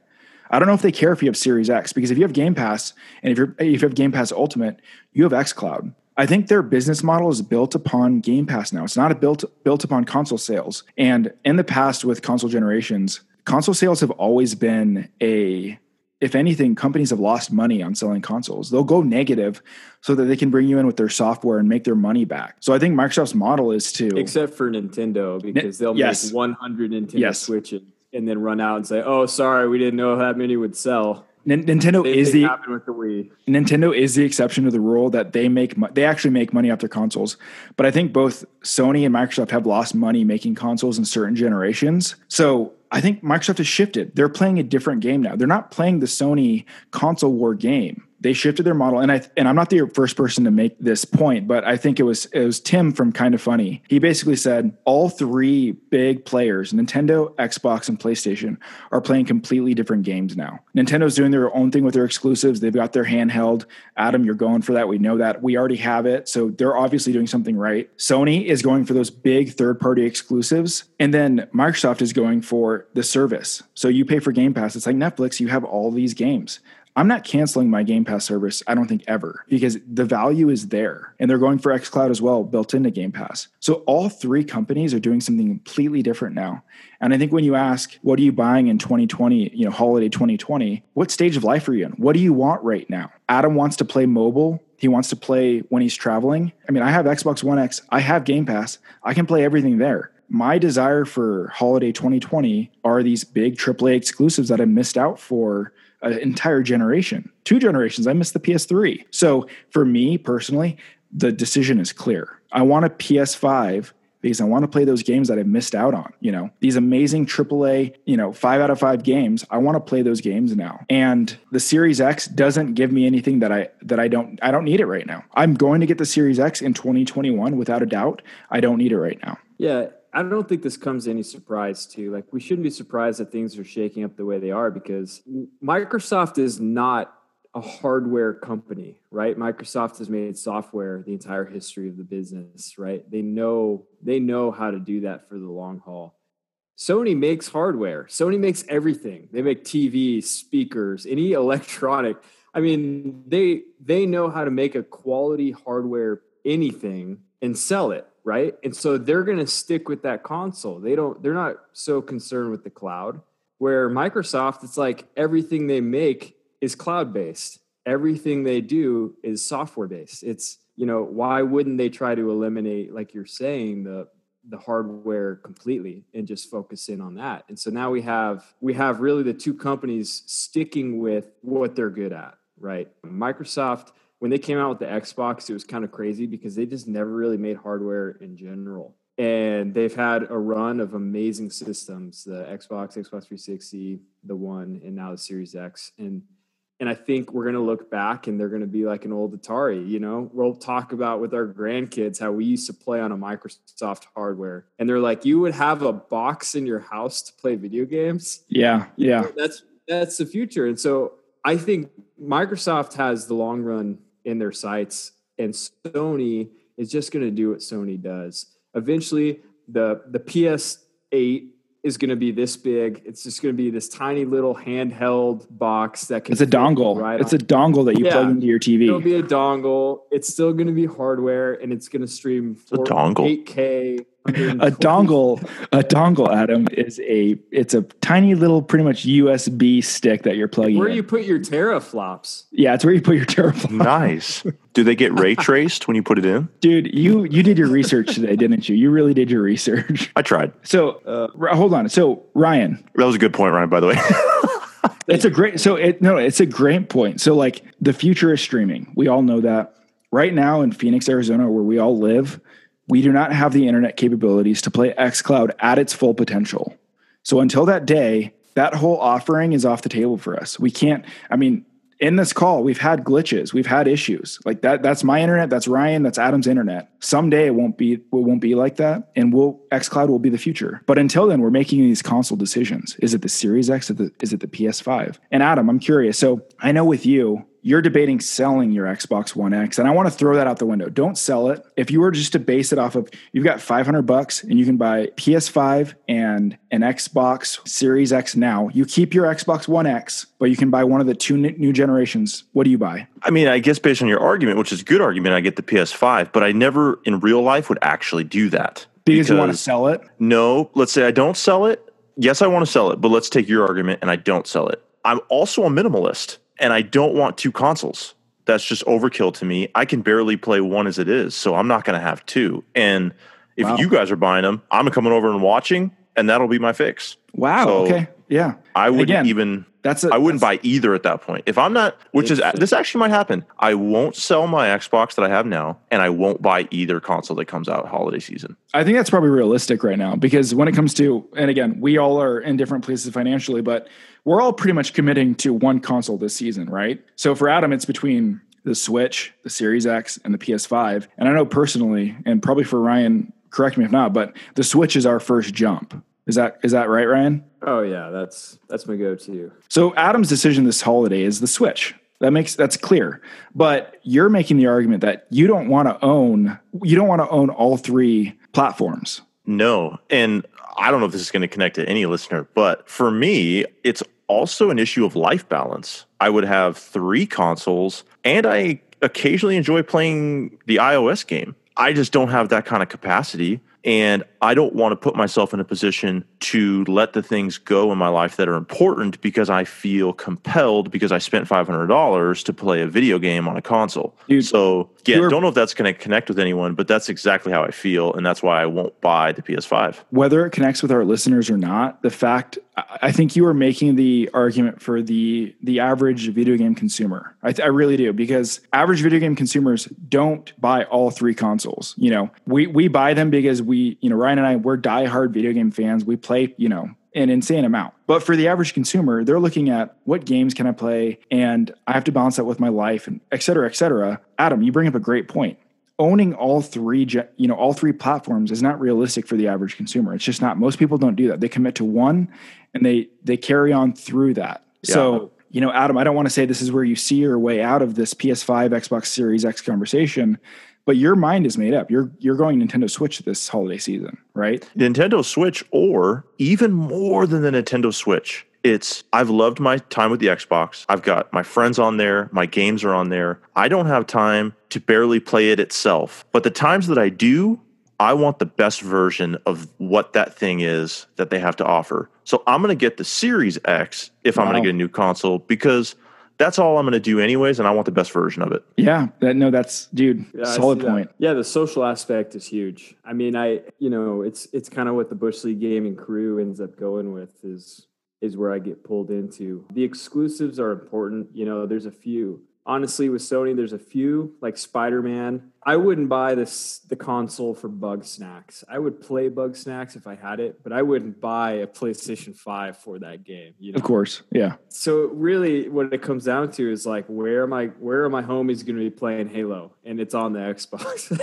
Speaker 1: I don't know if they care if you have Series X because if you have Game Pass and if you're if you have Game Pass Ultimate, you have XCloud. I think their business model is built upon Game Pass now. It's not built built upon console sales. And in the past with console generations, console sales have always been a if anything, companies have lost money on selling consoles. They'll go negative so that they can bring you in with their software and make their money back. So I think Microsoft's model is to
Speaker 2: except for Nintendo because they'll
Speaker 1: yes.
Speaker 2: make 100 Nintendo
Speaker 1: Yes.
Speaker 2: Switches and then run out and say, "Oh, sorry, we didn't know that many would sell."
Speaker 1: Nintendo
Speaker 2: Same
Speaker 1: is the
Speaker 2: with the Wii.
Speaker 1: Nintendo is the exception to the rule that they make they actually make money off their consoles. But I think both Sony and Microsoft have lost money making consoles in certain generations. So I think Microsoft has shifted. They're playing a different game now. They're not playing the Sony console war game. They shifted their model, and I and I'm not the first person to make this point, but I think it was it was Tim from Kind of Funny. He basically said all three big players, Nintendo, Xbox, and PlayStation, are playing completely different games now. Nintendo's doing their own thing with their exclusives. They've got their handheld. Adam, you're going for that. We know that. We already have it, so they're obviously doing something right. Sony is going for those big third-party exclusives, and then Microsoft is going for the service. So you pay for Game Pass. It's like Netflix. You have all these games. I'm not canceling my Game Pass service, I don't think ever, because the value is there. And they're going for xCloud as well, built into Game Pass. So all three companies are doing something completely different now. And I think when you ask, what are you buying in 2020, you know, holiday 2020, what stage of life are you in? What do you want right now? Adam wants to play mobile. He wants to play when he's traveling. I mean, I have Xbox One X, I have Game Pass, I can play everything there. My desire for holiday 2020 are these big AAA exclusives that I missed out for an entire generation, two generations. I missed the PS3. So for me personally, the decision is clear. I want a PS5 because I want to play those games that I've missed out on. You know, these amazing AAA, you know, five out of five games. I want to play those games now. And the Series X doesn't give me anything that I that I don't I don't need it right now. I'm going to get the Series X in 2021 without a doubt. I don't need it right now.
Speaker 2: Yeah, I don't think this comes any surprise to like we shouldn't be surprised that things are shaking up the way they are because Microsoft is not a hardware company, right? Microsoft has made software the entire history of the business, right? They know they know how to do that for the long haul. Sony makes hardware. Sony makes everything. They make TVs, speakers, any electronic. I mean, they they know how to make a quality hardware anything and sell it, right? And so they're going to stick with that console. They don't they're not so concerned with the cloud. Where Microsoft, it's like everything they make is cloud based. Everything they do is software based. It's, you know, why wouldn't they try to eliminate, like you're saying, the the hardware completely and just focus in on that. And so now we have we have really the two companies sticking with what they're good at, right? Microsoft when they came out with the Xbox, it was kind of crazy because they just never really made hardware in general. And they've had a run of amazing systems, the Xbox, Xbox 360, the One, and now the Series X. And and I think we're going to look back and they're going to be like an old Atari. You know, we'll talk about with our grandkids how we used to play on a Microsoft hardware, and they're like, you would have a box in your house to play video games.
Speaker 1: Yeah, yeah,
Speaker 2: that's that's the future. And so I think Microsoft has the long run in their sights, and Sony is just going to do what Sony does. Eventually, the the PS8 is going to be this big. It's just going to be this tiny little handheld box that can.
Speaker 1: It's a dongle. Right. It's on. a dongle that you yeah. plug into your TV.
Speaker 2: It'll be a dongle. It's still going to be hardware, and it's going to stream 4, 8K
Speaker 1: a dongle a dongle adam is a it's a tiny little pretty much usb stick that you're plugging
Speaker 2: where
Speaker 1: in.
Speaker 2: you put your teraflops.
Speaker 1: Yeah it's where you put your teraflops.
Speaker 3: Nice. Do they get ray traced when you put it in?
Speaker 1: Dude you you did your research today didn't you? You really did your research.
Speaker 3: I tried.
Speaker 1: So uh, hold on. So ryan.
Speaker 3: That was a good point ryan by the way.
Speaker 1: It's a great so it no it's a great point. So like the future is streaming. We all know that. Right now in phoenix arizona where we all live we do not have the internet capabilities to play xCloud at its full potential. So until that day, that whole offering is off the table for us. We can't, I mean, in this call, we've had glitches, we've had issues. Like that, that's my internet, that's Ryan, that's Adam's internet. Someday it won't be it won't be like that. And we'll xCloud will be the future. But until then, we're making these console decisions. Is it the Series X? The, is it the PS5? And Adam, I'm curious. So I know with you, you're debating selling your Xbox One X, and I want to throw that out the window. Don't sell it. If you were just to base it off of, you've got 500 bucks, and you can buy PS5 and an Xbox Series X now. You keep your Xbox One X, but you can buy one of the two new generations. What do you buy?
Speaker 3: I mean, I guess based on your argument, which is a good argument, I get the PS5, but I never in real life would actually do that
Speaker 1: because, because you want to sell it.
Speaker 3: No, let's say I don't sell it. Yes, I want to sell it, but let's take your argument, and I don't sell it. I'm also a minimalist and I don't want two consoles. That's just overkill to me. I can barely play one as it is, so I'm not going to have two. And if wow. you guys are buying them, I'm coming over and watching, and that'll be my fix.
Speaker 1: Wow. So okay. Yeah.
Speaker 3: I wouldn't Again, even. That's a, I wouldn't buy either at that point. If I'm not, which is this actually might happen. I won't sell my Xbox that I have now, and I won't buy either console that comes out holiday season.
Speaker 1: I think that's probably realistic right now because when it comes to, and again, we all are in different places financially, but we're all pretty much committing to one console this season, right? So for Adam, it's between the Switch, the Series X, and the PS5. And I know personally, and probably for Ryan, correct me if not, but the Switch is our first jump. Is that is that right, Ryan?
Speaker 2: Oh yeah, that's that's my go-to.
Speaker 1: So Adam's decision this holiday is the Switch. That makes that's clear. But you're making the argument that you don't want to own you don't want to own all three platforms.
Speaker 3: No. And I don't know if this is going to connect to any listener, but for me, it's also an issue of life balance. I would have three consoles and I occasionally enjoy playing the iOS game. I just don't have that kind of capacity And I don't want to put myself in a position to let the things go in my life that are important because I feel compelled because I spent $500 to play a video game on a console.
Speaker 1: Dude,
Speaker 3: so, yeah, don't know if that's going to connect with anyone, but that's exactly how I feel. And that's why I won't buy the PS5.
Speaker 1: whether it connects with our listeners or not, the fact I think you are making the argument for the the average video game consumer. I, th- I really do because average video game consumers don't buy all three consoles. You know, we we buy them because we, you know, Ryan and I we're diehard video game fans. We play, you know, an insane amount. But for the average consumer, they're looking at what games can I play, and I have to balance that with my life, and et cetera, et cetera. Adam, you bring up a great point owning all three you know all three platforms is not realistic for the average consumer it's just not most people don't do that they commit to one and they they carry on through that so you know adam i don't want to say this is where you see your way out of this ps5 xbox series x conversation but your mind is made up you're you're going nintendo switch this holiday season right
Speaker 3: Nintendo Switch, or even more than the Nintendo Switch. It's I've loved my time with the Xbox. I've got my friends on there, my games are on there. I don't have time to barely play it itself. But the times that I do, I want the best version of what that thing is that they have to offer. So I'm going to get the Series X if I'm going to get a new console because that's all I'm going to do anyways and I want the best version of it.
Speaker 1: yeah that no that's dude
Speaker 2: Yeah,
Speaker 1: solid
Speaker 2: see that.
Speaker 1: point
Speaker 2: Yeah, the social aspect is huge. I mean, I you know, it's it's kind of what the Bush League gaming crew ends up going with is is where I get pulled into. The exclusives are important. You know, there's a few. Honestly, with Sony, there's a few like Spider Man. I wouldn't buy this the console for Bugsnax. I would play Bugsnax if I had it, but I wouldn't buy a PlayStation Five for that game. You know?
Speaker 1: of course yeah
Speaker 2: So really, what it comes down to is like, where am I? Where are my homies going to be playing Halo? And it's on the Xbox.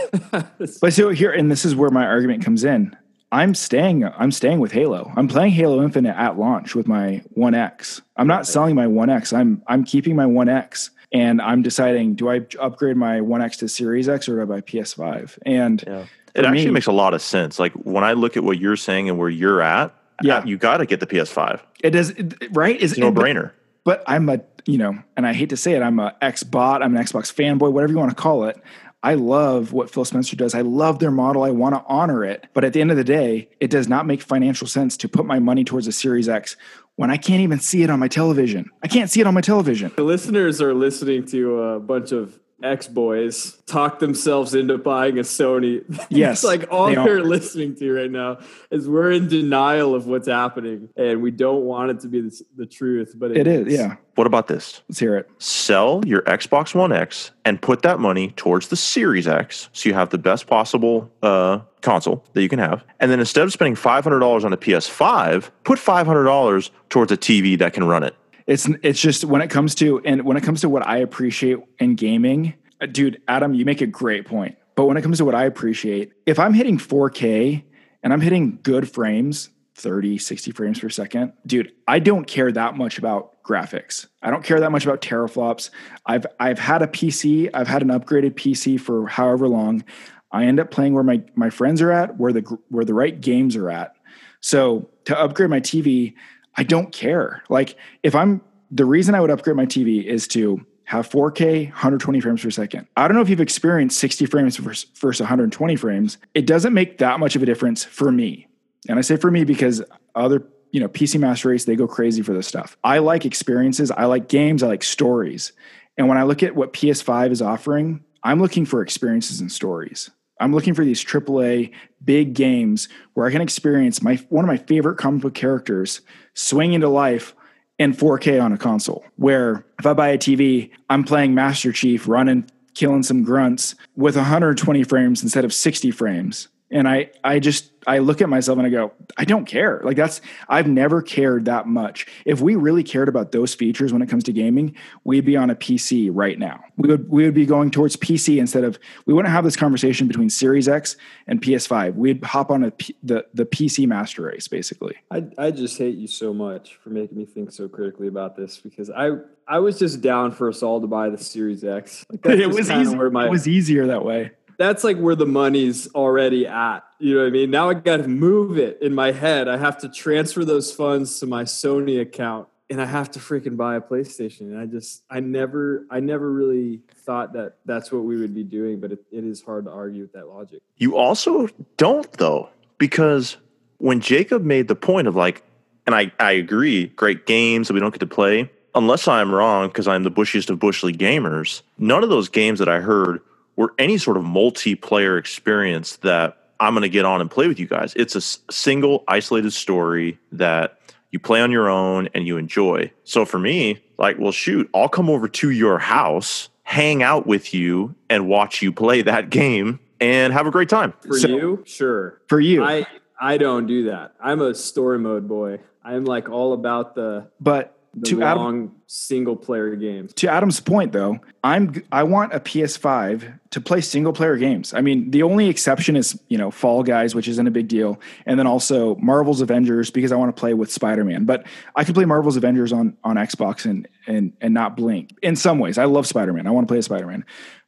Speaker 1: But so here, and this is where my argument comes in. I'm staying. I'm staying with Halo. I'm playing Halo Infinite at launch with my One X. I'm not selling my One X. I'm I'm keeping my One X, and I'm deciding: do I upgrade my One X to Series X or do I buy PS5? And
Speaker 3: Yeah. It actually
Speaker 1: me-
Speaker 3: makes a lot of sense. Like when I look at what you're saying and where you're at,
Speaker 1: Yeah.
Speaker 3: you got to get the PS5.
Speaker 1: it does right. Is
Speaker 3: no brainer.
Speaker 1: but I'm a you know, and I hate to say it, I'm a X bot, I'm an Xbox fanboy, whatever you want to call it. I love what Phil Spencer does. I love their model. I want to honor it. But at the end of the day, it does not make financial sense to put my money towards a Series X when I can't even see it on my television. I can't see it on my television.
Speaker 2: the listeners are listening to a bunch of ex boys talk themselves into buying a Sony.
Speaker 1: Yes,
Speaker 2: it's like all
Speaker 1: they
Speaker 2: they
Speaker 1: are.
Speaker 2: are listening to right now is we're in denial of what's happening, and we don't want it to be the, the truth. But
Speaker 1: It is, yeah.
Speaker 3: What about this?
Speaker 1: Let's hear it.
Speaker 3: Sell your Xbox One X and put that money towards the Series X so you have the best possible uh, console that you can have. And then instead of spending $500 on a PS5, put $500 towards a TV that can run it.
Speaker 1: It's it's just when it comes to and when it comes to what I appreciate in gaming, uh, dude, Adam, you make a great point. But when it comes to what I appreciate, if I'm hitting 4K and I'm hitting good frames, 30, 60 frames per second, dude, I don't care that much about graphics. I don't care that much about teraflops. I've I've had a PC, I've had an upgraded PC for however long. I end up playing where my my friends are at, where the where the right games are at. So to upgrade my TV, I don't care. Like if I'm the reason I would upgrade my TV is to have 4K, 120 frames per second. I don't know if you've experienced 60 frames versus, versus 120 frames. It doesn't make that much of a difference for me. And I say for me because other, you know, PC Master Race, they go crazy for this stuff. I like experiences, I like games, I like stories. And when I look at what PS5 is offering, I'm looking for experiences and stories. I'm looking for these AAA big games where I can experience my one of my favorite comic book characters swing into life in 4K on a console. Where if I buy a TV, I'm playing Master Chief running, killing some grunts with 120 frames instead of 60 frames. And I, I just, I look at myself and I go, I don't care. Like that's, I've never cared that much. If we really cared about those features when it comes to gaming, we'd be on a PC right now. We would, we would be going towards PC instead of, we wouldn't have this conversation between Series X and PS5. We'd hop on a P, the, the PC master race basically.
Speaker 2: I, I just hate you so much for making me think so critically about this because I I was just down for us all to buy the Series X. Like
Speaker 1: it was easy.
Speaker 2: My,
Speaker 1: it was easier that way.
Speaker 2: That's like where the money's already at. You know what I mean? Now I got to move it in my head. I have to transfer those funds to my Sony account and I have to freaking buy a PlayStation. And I just, I never, I never really thought that that's what we would be doing, but it, it is hard to argue with that logic.
Speaker 3: You also don't though, because when Jacob made the point of like, and I, I agree, great games that we don't get to play. Unless I'm wrong, because I'm the bushiest of bush league gamers, none of those games that I heard were any sort of multiplayer experience that I'm going to get on and play with you guys. It's a s- single isolated story that you play on your own and you enjoy. So for me, like, well, shoot, I'll come over to your house, hang out with you, and watch you play that game and have a great time.
Speaker 2: For
Speaker 1: So-
Speaker 2: you, sure.
Speaker 1: For you,
Speaker 2: I, I don't do that. I'm a story mode boy. I'm like all about the,
Speaker 1: but
Speaker 2: the
Speaker 1: to Adam,
Speaker 2: long single player games.
Speaker 1: to Adam's point though, I'm I want a PS5 to play single player games. I mean, the only exception is, you know, Fall Guys, which isn't a big deal, and then also Marvel's Avengers because I want to play with Spider-Man. But I can play Marvel's Avengers on on Xbox and and and not blink. In some ways, I love Spider-Man. I want to play Spider-Man.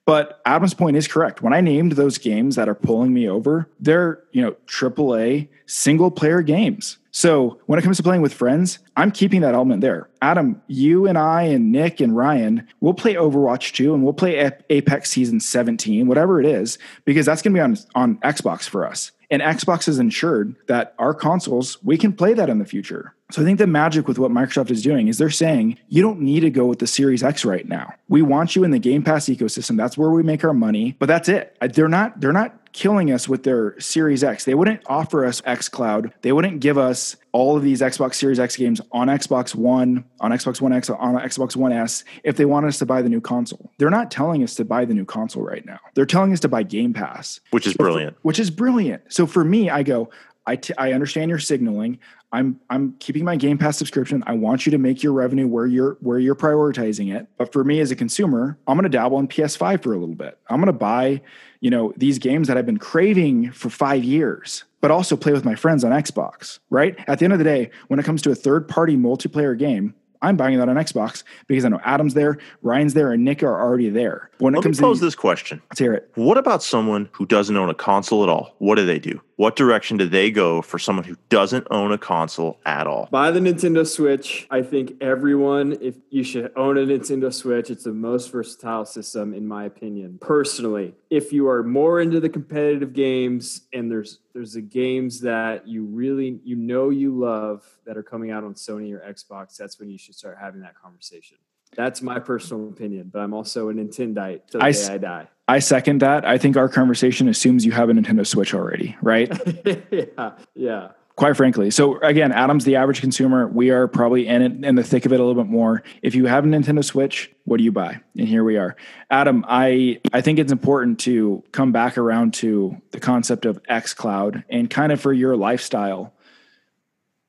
Speaker 1: But Adam's point is correct. When I named those games that are pulling me over, they're, you know, AAA single player games. So when it comes to playing with friends, I'm keeping that element there. Adam, you and I and Nick and Ryan, we'll play Overwatch 2 and we'll play Apex Season 17, whatever it is, because that's going to be on, on Xbox for us. And Xbox has ensured that our consoles, we can play that in the future. So I think the magic with what Microsoft is doing is they're saying you don't need to go with the Series X right now. We want you in the Game Pass ecosystem. That's where we make our money, but that's it. They're not they're not killing us with their Series X. They wouldn't offer us X Cloud. They wouldn't give us all of these Xbox Series X games on Xbox One, on Xbox One X, on Xbox One S if they wanted us to buy the new console. They're not telling us to buy the new console right now. They're telling us to buy Game Pass
Speaker 3: which is brilliant.
Speaker 1: which is brilliant. So for me, I go, I, t- I understand your signaling. I'm I'm keeping my Game Pass subscription. I want you to make your revenue where you're where you're prioritizing it. But for me as a consumer, I'm going to dabble in PS5 for a little bit. I'm going to buy, you know, these games that I've been craving for 5 years, but also play with my friends on Xbox, right? At the end of the day, when it comes to a third-party multiplayer game, I'm buying that on Xbox because I know Adam's there, Ryan's there, and Nick are already there. When it
Speaker 3: Let me
Speaker 1: comes
Speaker 3: pose
Speaker 1: to
Speaker 3: this question.
Speaker 1: let's hear it.
Speaker 3: What about someone who doesn't own a console at all? What do they do? What direction do they go for someone who doesn't own a console at all?
Speaker 2: Buy the Nintendo Switch. I think everyone, if you should own a Nintendo Switch, it's the most versatile system in my opinion. Personally, if you are more into the competitive games and there's there's the games that you really you know you love that are coming out on Sony or Xbox, that's when you should start having that conversation. That's my personal opinion, but I'm also a Nintendite till the
Speaker 1: I
Speaker 2: day I die.
Speaker 1: I second that. I think our conversation assumes you have a Nintendo Switch already, right?
Speaker 2: yeah, yeah.
Speaker 1: Quite frankly. So again, Adam's the average consumer. We are probably in it in the thick of it a little bit more. If you have a Nintendo Switch, what do you buy? And here we are. Adam, I I think it's important to come back around to the concept of xCloud and kind of for your lifestyle.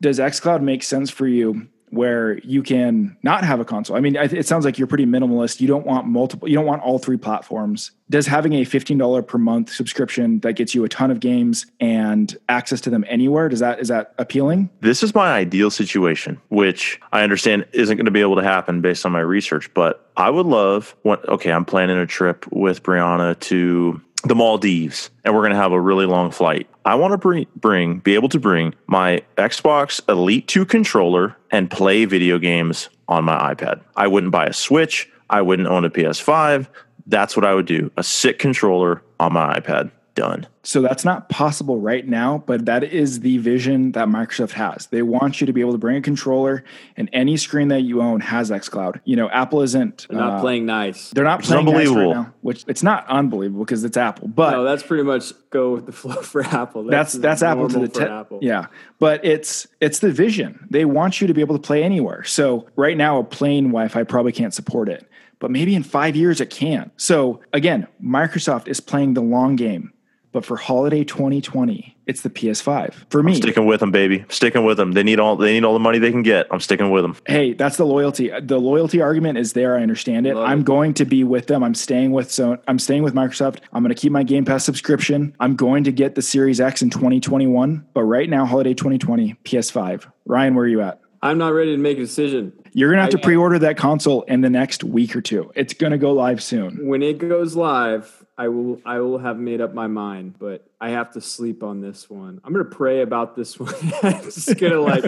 Speaker 1: Does xCloud make sense for you where you can not have a console? I mean, it sounds like you're pretty minimalist. You don't want multiple, you don't want all three platforms. Does having a $15 per month subscription that gets you a ton of games and access to them anywhere, does that, is that appealing?
Speaker 3: This is my ideal situation, which I understand isn't going to be able to happen based on my research, but I would love what okay, I'm planning a trip with Brianna to the Maldives and we're going to have a really long flight. I want to bring, bring be able to bring my Xbox Elite 2 controller and play video games on my iPad. I wouldn't buy a Switch, I wouldn't own a PS5. That's what I would do. A sick controller on my iPad. Done.
Speaker 1: So that's not possible right now, but that is the vision that Microsoft has. They want you to be able to bring a controller and any screen that you own has xCloud. You know, Apple isn't
Speaker 2: They're not
Speaker 1: uh,
Speaker 2: playing nice.
Speaker 1: They're not
Speaker 3: It's
Speaker 1: playing nice right now, which it's not unbelievable because it's Apple, but
Speaker 2: no, that's pretty much go with the flow for Apple.
Speaker 1: that's that's Apple to the
Speaker 2: normal
Speaker 1: te-
Speaker 2: Apple.
Speaker 1: yeah. But it's it's the vision. They want you to be able to play anywhere. So right now, a plane Wi-Fi probably can't support it, but maybe in five years it can. So again, Microsoft is playing the long game. But for holiday 2020, it's the PS5. For me,
Speaker 3: Sticking with them, baby. Sticking with them. They need all they need all the money they can get. I'm sticking with them.
Speaker 1: hey, that's the loyalty. The loyalty argument is there. I understand it.
Speaker 2: Love
Speaker 1: I'm
Speaker 2: it.
Speaker 1: going to be with them. I'm staying with so I'm staying with Microsoft. I'm going to keep my Game Pass subscription. I'm going to get the Series X in 2021. But right now, holiday 2020, PS5. Ryan, where are you at?
Speaker 2: I'm not ready to make a decision.
Speaker 1: You're gonna have to
Speaker 2: I-
Speaker 1: pre-order that console in the next week or two. It's gonna go live soon.
Speaker 2: When it goes live, I will I will have made up my mind, but I have to sleep on this one. I'm gonna pray about this one. I'm just gonna like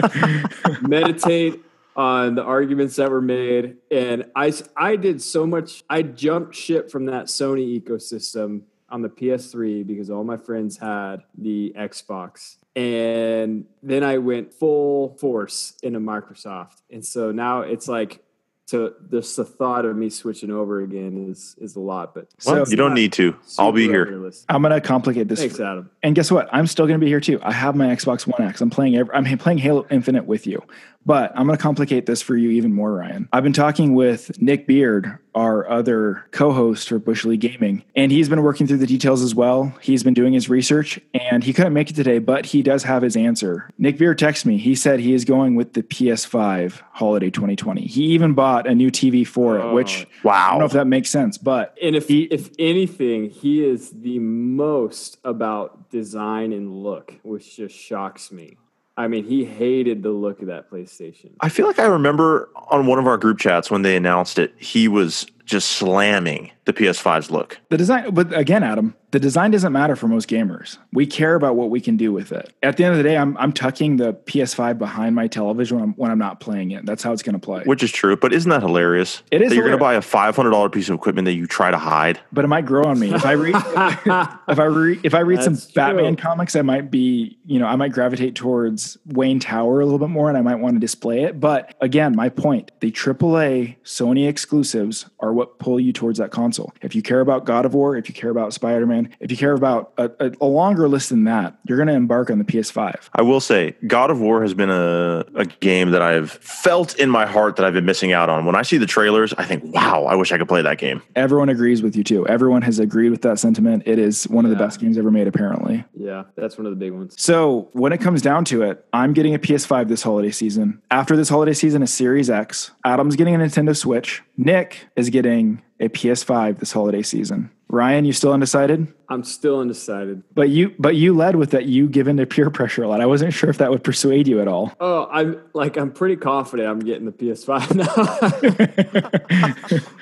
Speaker 2: meditate on the arguments that were made. And I, I did so much, I jumped ship from that Sony ecosystem on the PS3 because all my friends had the Xbox. And then I went full force into Microsoft. And so now it's like to just the thought of me switching over again is is a lot. But
Speaker 3: well,
Speaker 1: So-
Speaker 3: you don't need to. I'll be here.
Speaker 1: I'm gonna complicate this.
Speaker 2: Thanks, Adam.
Speaker 1: And guess what? I'm still going to be here too. I have my Xbox One X. I'm playing. Every, I'm playing Halo Infinite with you, but I'm going to complicate this for you even more, Ryan. I've been talking with Nick Beard, our other co-host for Bush League Gaming, and he's been working through the details as well. He's been doing his research, and he couldn't make it today, but he does have his answer. Nick Beard texted me. He said he is going with the PS5 Holiday 2020. He even bought a new TV for it, oh, which I
Speaker 3: Wow.
Speaker 1: don't know if that makes sense, but
Speaker 2: And if
Speaker 1: He-
Speaker 2: if anything, he is the most about design and look, which just shocks me. I mean, he hated the look of that PlayStation.
Speaker 3: I feel like I remember on one of our group chats when they announced it, he was just slamming the PS5's look.
Speaker 1: The design, but again, Adam, the design doesn't matter for most gamers. We care about what we can do with it. At the end of the day, I'm, I'm tucking the PS5 behind my television when I'm, when I'm not playing it. That's how it's going to play.
Speaker 3: Which is true, but isn't that hilarious?
Speaker 1: It is
Speaker 3: That you're going to buy a $500 piece of equipment that you try to hide.
Speaker 1: But it might grow on me if I read if I read if I read some
Speaker 2: That's
Speaker 1: Batman comics. I might be you know I might gravitate towards Wayne Tower a little bit more, and I might want to display it. But again, my point: the AAA Sony exclusives are what pull you towards that console. If you care about God of War, if you care about Spider Man, if you care about a, a, a longer list than that, you're going to embark on the PS5.
Speaker 3: I will say, God of War has been a, a game that I've felt in my heart that I've been missing out on. When I see the trailers, I think, wow, I wish I could play that game.
Speaker 1: Everyone agrees with you too. Everyone has agreed with that sentiment. It is one of the best games ever made, apparently.
Speaker 2: yeah, that's one of the big ones.
Speaker 1: So when it comes down to it, I'm getting a PS5 this holiday season. After this holiday season, a Series X. Adam's getting a Nintendo Switch. Nick is getting a PS5 this holiday season. Ryan, you still undecided?
Speaker 2: I'm still undecided.
Speaker 1: But you but you led with that you given into peer pressure a lot. I wasn't sure if that would persuade you at all.
Speaker 2: Oh, I'm like I'm pretty confident I'm getting the PS5 now.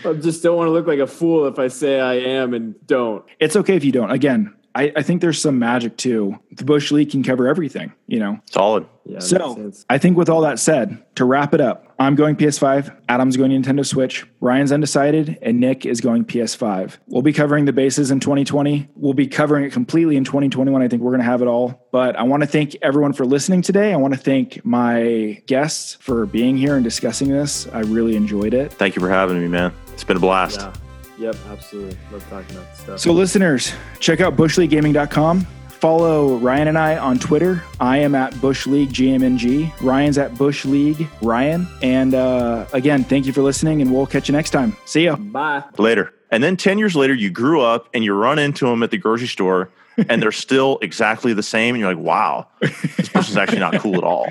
Speaker 2: I just don't want to look like a fool if I say I am and don't.
Speaker 1: It's okay if you don't. Again, I, I think there's some magic too. The Bush League can cover everything, you know.
Speaker 3: Solid.
Speaker 2: Yeah,
Speaker 1: So. I think with all that said, to wrap it up, I'm going PS5, Adam's going Nintendo Switch, Ryan's undecided, and Nick is going PS5. We'll be covering the bases in 2020. We'll be covering it completely in 2021. I think we're going to have it all. But I want to thank everyone for listening today. I want to thank my guests for being here and discussing this. I really enjoyed it.
Speaker 3: Thank you for having me, man. It's been a blast.
Speaker 2: Yeah. Yep, absolutely. Love talking about this stuff.
Speaker 1: So, listeners, check out bushleaguegaming.com. Follow Ryan and I on Twitter. I am at Bush League GMNG. Ryan's at Bush League Ryan. And uh, again, thank you for listening, and we'll catch you next time. See ya.
Speaker 2: Bye.
Speaker 3: Later. And then 10 years later, you grew up and you run into them at the grocery store and they're still exactly the same. And you're like, wow, this person's actually not cool at all.